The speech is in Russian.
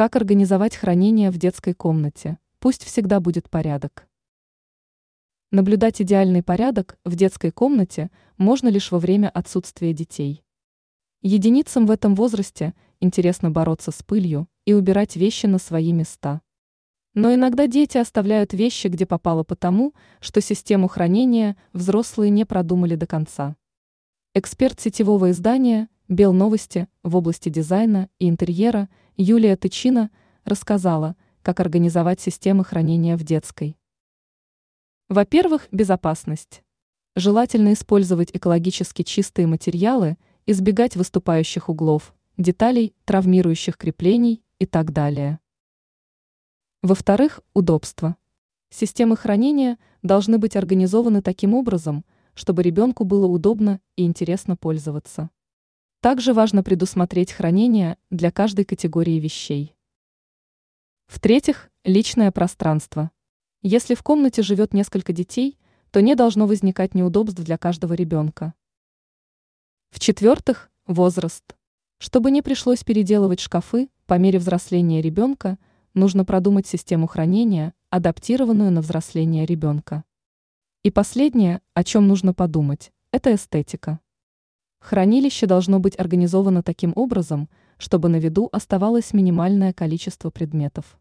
Как организовать хранение в детской комнате? Пусть всегда будет порядок. Наблюдать идеальный порядок в детской комнате можно лишь во время отсутствия детей. Единицам в этом возрасте интересно бороться с пылью и убирать вещи на свои места. Но иногда дети оставляют вещи, где попало потому, что систему хранения взрослые не продумали до конца. Эксперт сетевого издания «Белновости» в области дизайна и интерьера Юлия Тычина рассказала, как организовать системы хранения в детской. Во-первых, безопасность. Желательно использовать экологически чистые материалы, избегать выступающих углов, деталей, травмирующих креплений и так далее. Во-вторых, удобство. Системы хранения должны быть организованы таким образом, чтобы ребенку было удобно и интересно пользоваться. Также важно предусмотреть хранение для каждой категории вещей. В-третьих, личное пространство. Если в комнате живет несколько детей, то не должно возникать неудобств для каждого ребенка. В-четвертых, возраст. Чтобы не пришлось переделывать шкафы по мере взросления ребенка – нужно продумать систему хранения, адаптированную на взросление ребенка. И последнее, о чем нужно подумать, это эстетика. Хранилище должно быть организовано таким образом, чтобы на виду оставалось минимальное количество предметов.